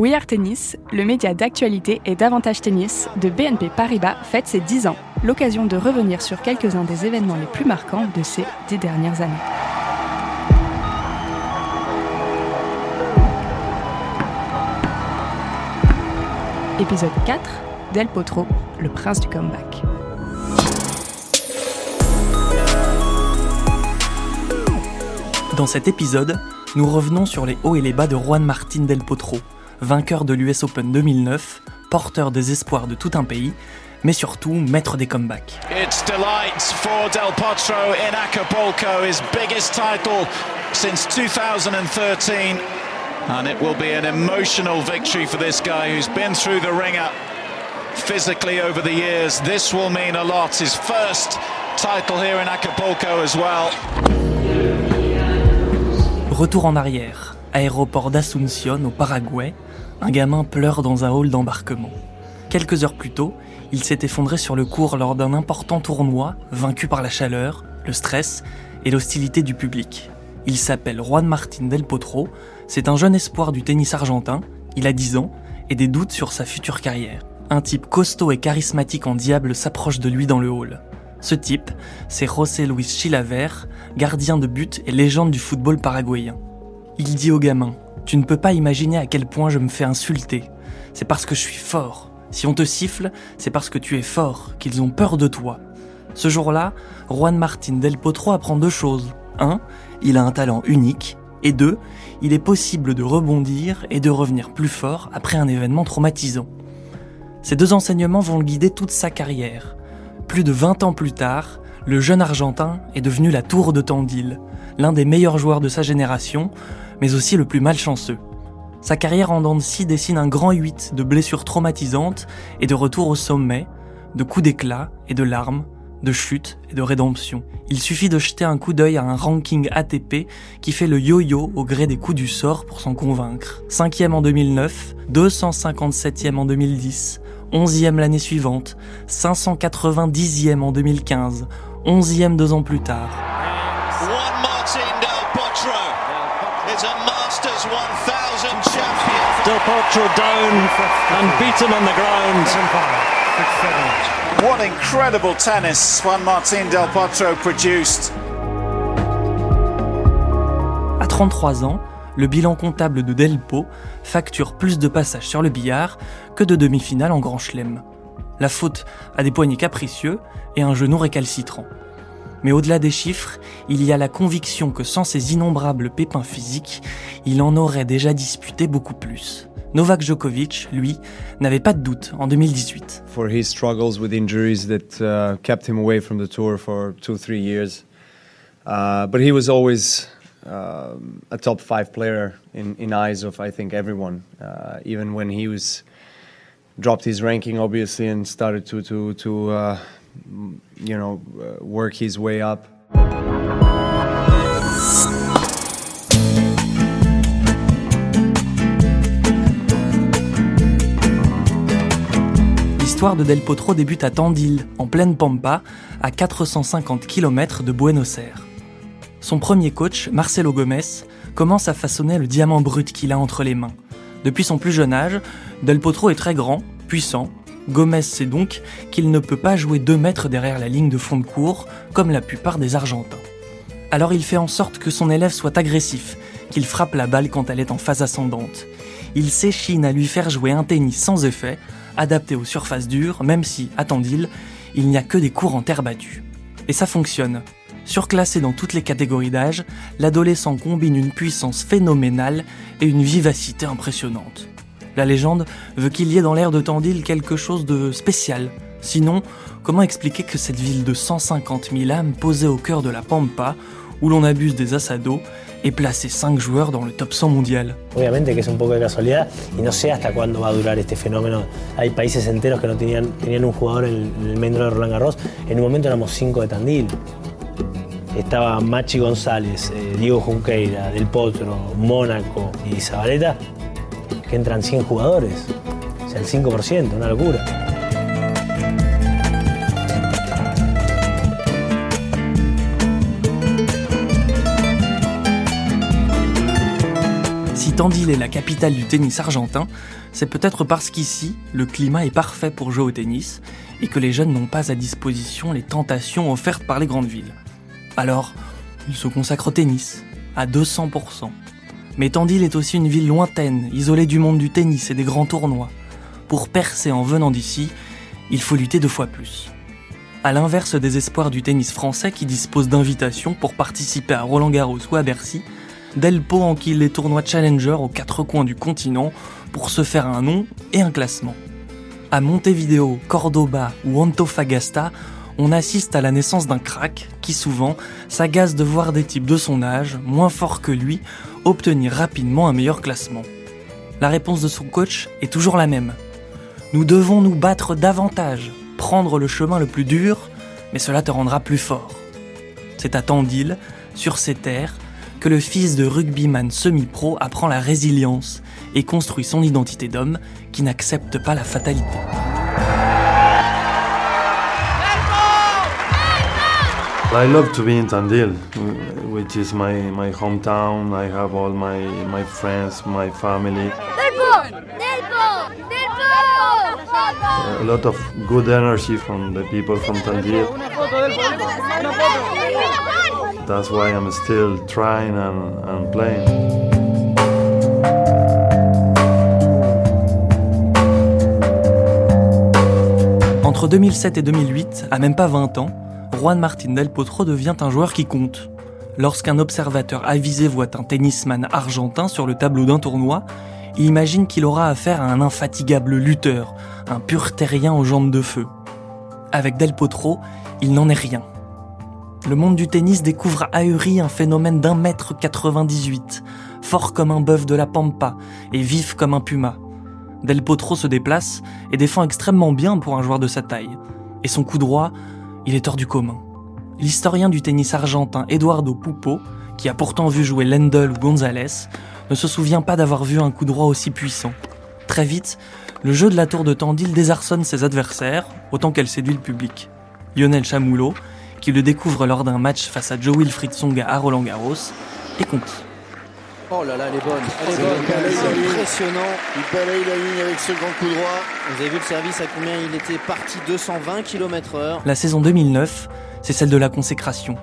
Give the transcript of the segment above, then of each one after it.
We Are Tennis, le média d'actualité et d'avantage tennis de BNP Paribas fête ses 10 ans, l'occasion de revenir sur quelques-uns des événements les plus marquants de ces 10 dernières années. Épisode 4, Del Potro, le prince du comeback. Dans cet épisode, nous revenons sur les hauts et les bas de Juan Martín Del Potro, vainqueur de l'US Open 2009, porteur des espoirs de tout un pays, mais surtout maître des comebacks. It's delights for Del Potro in Acapulco, his biggest title since 2013. And it will be an emotional victory for this guy who's been through the ringer physically over the years. This will mean a lot. His first title here in Acapulco as well. Retour en arrière, aéroport d'Asunción au Paraguay, un gamin pleure dans un hall d'embarquement. Quelques heures plus tôt, il s'est effondré sur le cours lors d'un important tournoi, vaincu par la chaleur, le stress et l'hostilité du public. Il s'appelle Juan Martín del Potro, c'est un jeune espoir du tennis argentin, il a 10 ans, et des doutes sur sa future carrière. Un type costaud et charismatique en diable s'approche de lui dans le hall. Ce type, c'est José Luis Chilaver, gardien de but et légende du football paraguayen. Il dit au gamin Tu ne peux pas imaginer à quel point je me fais insulter. C'est parce que je suis fort. Si on te siffle, c'est parce que tu es fort, qu'ils ont peur de toi. Ce jour-là, Juan Martín del Potro apprend deux choses. Un, il a un talent unique. Et deux, il est possible de rebondir et de revenir plus fort après un événement traumatisant. Ces deux enseignements vont le guider toute sa carrière. Plus de 20 ans plus tard, le jeune Argentin est devenu la tour de Tandil, l'un des meilleurs joueurs de sa génération, mais aussi le plus malchanceux. Sa carrière en dents dessine un grand 8 de blessures traumatisantes et de retour au sommet, de coups d'éclat et de larmes, de chutes et de rédemption. Il suffit de jeter un coup d'œil à un ranking ATP qui fait le yo-yo au gré des coups du sort pour s'en convaincre. 5e en 2009, 257e en 2010, 11e l'année suivante, 590e en 2015, 11e deux ans plus tard. Del Potro down and beaten on the ground. What incredible tennis Juan Martin Del Potro produced. À 33 ans, le bilan comptable de Delpo facture plus de passages sur le billard que de demi-finales en Grand Chelem. La faute à des poignets capricieux et un genou récalcitrant. Mais au-delà des chiffres, il y a la conviction que sans ces innombrables pépins physiques, il en aurait déjà disputé beaucoup plus. Novak Djokovic, lui, n'avait pas de doute en 2018. for his struggles with injuries that uh, kept him away from the tour for two, three years. Uh, but he was always um, a top five player in, in eyes of I think everyone. Uh, even when he was dropped his ranking, obviously, and started to to to uh, you know uh, work his way up. L'histoire de Del Potro débute à Tandil, en pleine Pampa, à 450 km de Buenos Aires. Son premier coach, Marcelo Gomez, commence à façonner le diamant brut qu'il a entre les mains. Depuis son plus jeune âge, Del Potro est très grand, puissant. Gomez sait donc qu'il ne peut pas jouer 2 mètres derrière la ligne de fond de cours, comme la plupart des Argentins. Alors il fait en sorte que son élève soit agressif, qu'il frappe la balle quand elle est en phase ascendante. Il s'échine à lui faire jouer un tennis sans effet, adapté aux surfaces dures, même si, à Tandil, il n'y a que des cours en terre battue. Et ça fonctionne. Surclassé dans toutes les catégories d'âge, l'adolescent combine une puissance phénoménale et une vivacité impressionnante. La légende veut qu'il y ait dans l'air de Tandil quelque chose de spécial. Sinon, comment expliquer que cette ville de 150 000 âmes posée au cœur de la Pampa, où l'on abuse des assados, ait placé 5 joueurs dans le top 100 mondial Obviamente que es un poco de casualidad y no sé hasta cuándo va a durar este fenómeno. Hay países enteros que no tenían, tenían un jugador en el, el main draw de Roland Garros. En un momento éramos cinco de Tandil. Estaba Machi González, eh, Diego Junqueira, Del Potro, Mónaco y Zabaleta, que entran 100 jugadores. O sea, el 5%, una locura. Tandil est la capitale du tennis argentin, c'est peut-être parce qu'ici, le climat est parfait pour jouer au tennis et que les jeunes n'ont pas à disposition les tentations offertes par les grandes villes. Alors, ils se consacrent au tennis, à 200%. Mais Tandil est aussi une ville lointaine, isolée du monde du tennis et des grands tournois. Pour percer en venant d'ici, il faut lutter deux fois plus. À l'inverse des espoirs du tennis français qui dispose d'invitations pour participer à Roland Garros ou à Bercy, Delpo enquille les tournois Challenger aux quatre coins du continent pour se faire un nom et un classement. À Montevideo, Cordoba ou Antofagasta, on assiste à la naissance d'un crack qui souvent s'agace de voir des types de son âge, moins forts que lui, obtenir rapidement un meilleur classement. La réponse de son coach est toujours la même. Nous devons nous battre davantage, prendre le chemin le plus dur, mais cela te rendra plus fort. C'est à Tandil, sur ces terres, que le fils de rugbyman semi-pro apprend la résilience et construit son identité d'homme qui n'accepte pas la fatalité. I love to be in Tandil, which is my, my hometown. I have all my, my friends, my family. A lot of good energy from the people from Tandil. That's why I'm still trying and, playing. Entre 2007 et 2008, à même pas 20 ans, Juan Martín del Potro devient un joueur qui compte. Lorsqu'un observateur avisé voit un tennisman argentin sur le tableau d'un tournoi, il imagine qu'il aura affaire à un infatigable lutteur, un pur terrien aux jambes de feu. Avec Del Potro, il n'en est rien. Le monde du tennis découvre ahuri un phénomène d'un mètre 98, fort comme un bœuf de la pampa et vif comme un puma. Del Potro se déplace et défend extrêmement bien pour un joueur de sa taille. Et son coup droit, il est hors du commun. L'historien du tennis argentin Eduardo Pupo, qui a pourtant vu jouer Lendl ou Gonzalez, ne se souvient pas d'avoir vu un coup droit aussi puissant. Très vite, le jeu de la tour de Tandil désarçonne ses adversaires, autant qu'elle séduit le public. Lionel Chamoulo, qui le découvre lors d'un match face à Joe Wilfried Songa à Roland Garros, est conquis. Oh là là, elle est bonne. Elle est bonne. C'est impressionnant. Il balaye la ligne avec ce grand coup droit. Vous avez vu le service à combien il était parti 220 km/h. La saison 2009, c'est celle de la consécration.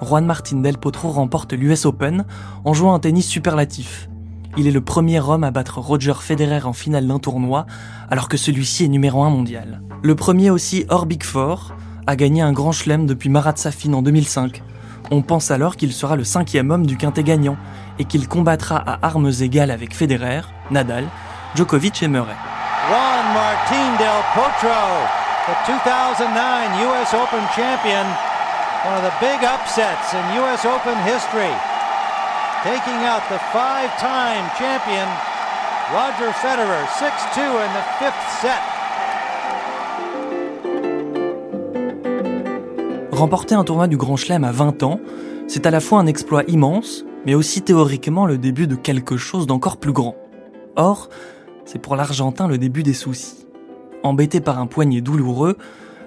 Juan Martín del Potro remporte l'US Open en jouant un tennis superlatif. Il est le premier homme à battre Roger Federer en finale d'un tournoi, alors que celui-ci est numéro 1 mondial. Le premier aussi hors Big Four, a gagné un grand chelem depuis Marat Safin en 2005. On pense alors qu'il sera le cinquième homme du quintet gagnant et qu'il combattra à armes égales avec Federer, Nadal, Djokovic et Murray. Juan Martín del Potro, the 2009 US Open champion, one of the big upsets in US Open history, taking out the five-time champion Roger Federer 6-2 in the fifth set. Remporter un tournoi du Grand Chelem à 20 ans, c'est à la fois un exploit immense, mais aussi théoriquement le début de quelque chose d'encore plus grand. Or, c'est pour l'Argentin le début des soucis. Embêté par un poignet douloureux,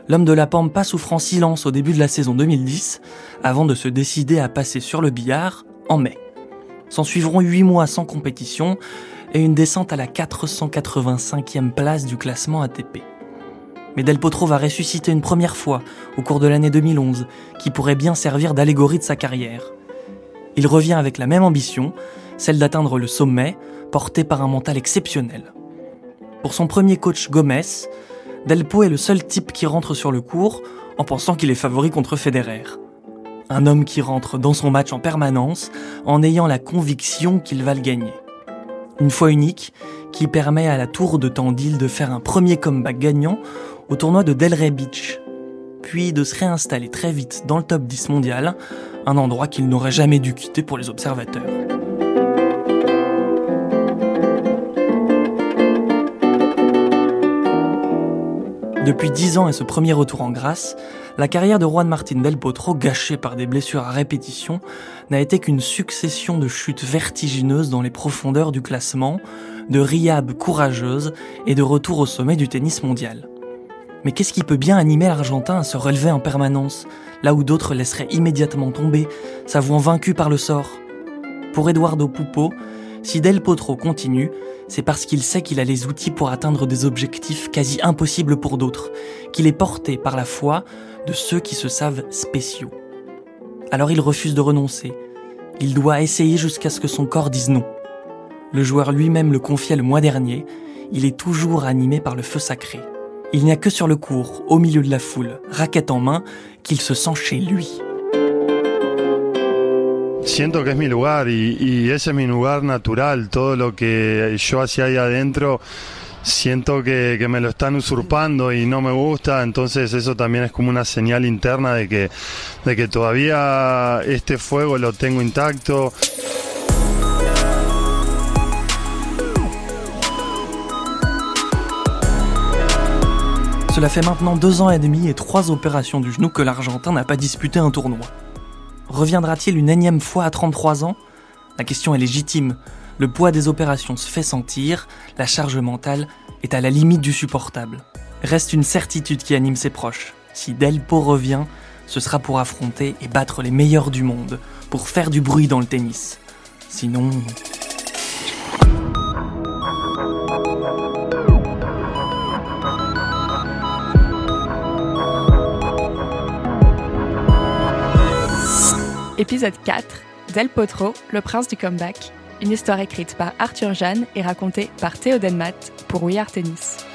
l'homme de la Pampa souffre en silence au début de la saison 2010, avant de se décider à passer sur le billard en mai. S'en suivront 8 mois sans compétition et une descente à la 485e place du classement ATP. Mais Del Potro va ressusciter une première fois au cours de l'année 2011, qui pourrait bien servir d'allégorie de sa carrière. Il revient avec la même ambition, celle d'atteindre le sommet, porté par un mental exceptionnel. Pour son premier coach Gomez, Delpo est le seul type qui rentre sur le court en pensant qu'il est favori contre Federer. Un homme qui rentre dans son match en permanence en ayant la conviction qu'il va le gagner. Une fois unique, qui permet à la tour de Tandil de faire un premier comeback gagnant au tournoi de Delray Beach, puis de se réinstaller très vite dans le top 10 mondial, un endroit qu'il n'aurait jamais dû quitter pour les observateurs. Depuis 10 ans et ce premier retour en grâce, la carrière de Juan Martín del Potro, gâchée par des blessures à répétition, n'a été qu'une succession de chutes vertigineuses dans les profondeurs du classement, de riabes courageuses et de retours au sommet du tennis mondial. Mais qu'est-ce qui peut bien animer l'Argentin à se relever en permanence, là où d'autres laisseraient immédiatement tomber, s'avouant vaincus par le sort? Pour Eduardo Pupo, Si Del Potro continue, c'est parce qu'il sait qu'il a les outils pour atteindre des objectifs quasi impossibles pour d'autres, qu'il est porté par la foi de ceux qui se savent spéciaux. Alors il refuse de renoncer. Il doit essayer jusqu'à ce que son corps dise non. Le joueur lui-même le confiait le mois dernier, il est toujours animé par le feu sacré. Il n'y a que sur le cours, au milieu de la foule, raquette en main, qu'il se sent chez lui. Siento que es mi lugar y, ese es mi lugar natural. Todo lo que yo hacía ahí adentro siento que, me lo están usurpando y no me gusta, entonces eso también es como una señal interna de que todavía este fuego lo tengo intacto. Cela fait maintenant deux ans et demi et trois opérations du genou que l'Argentin n'a pas disputé un tournoi. Reviendra-t-il une énième fois à 33 ans? La question est légitime. Le poids des opérations se fait sentir, la charge mentale est à la limite du supportable. Reste une certitude qui anime ses proches. Si Delpo revient, ce sera pour affronter et battre les meilleurs du monde, pour faire du bruit dans le tennis. Sinon... Épisode 4 Del Potro, le prince du comeback. Une histoire écrite par Arthur Jeanne et racontée par Théo Denmat pour We Tennis.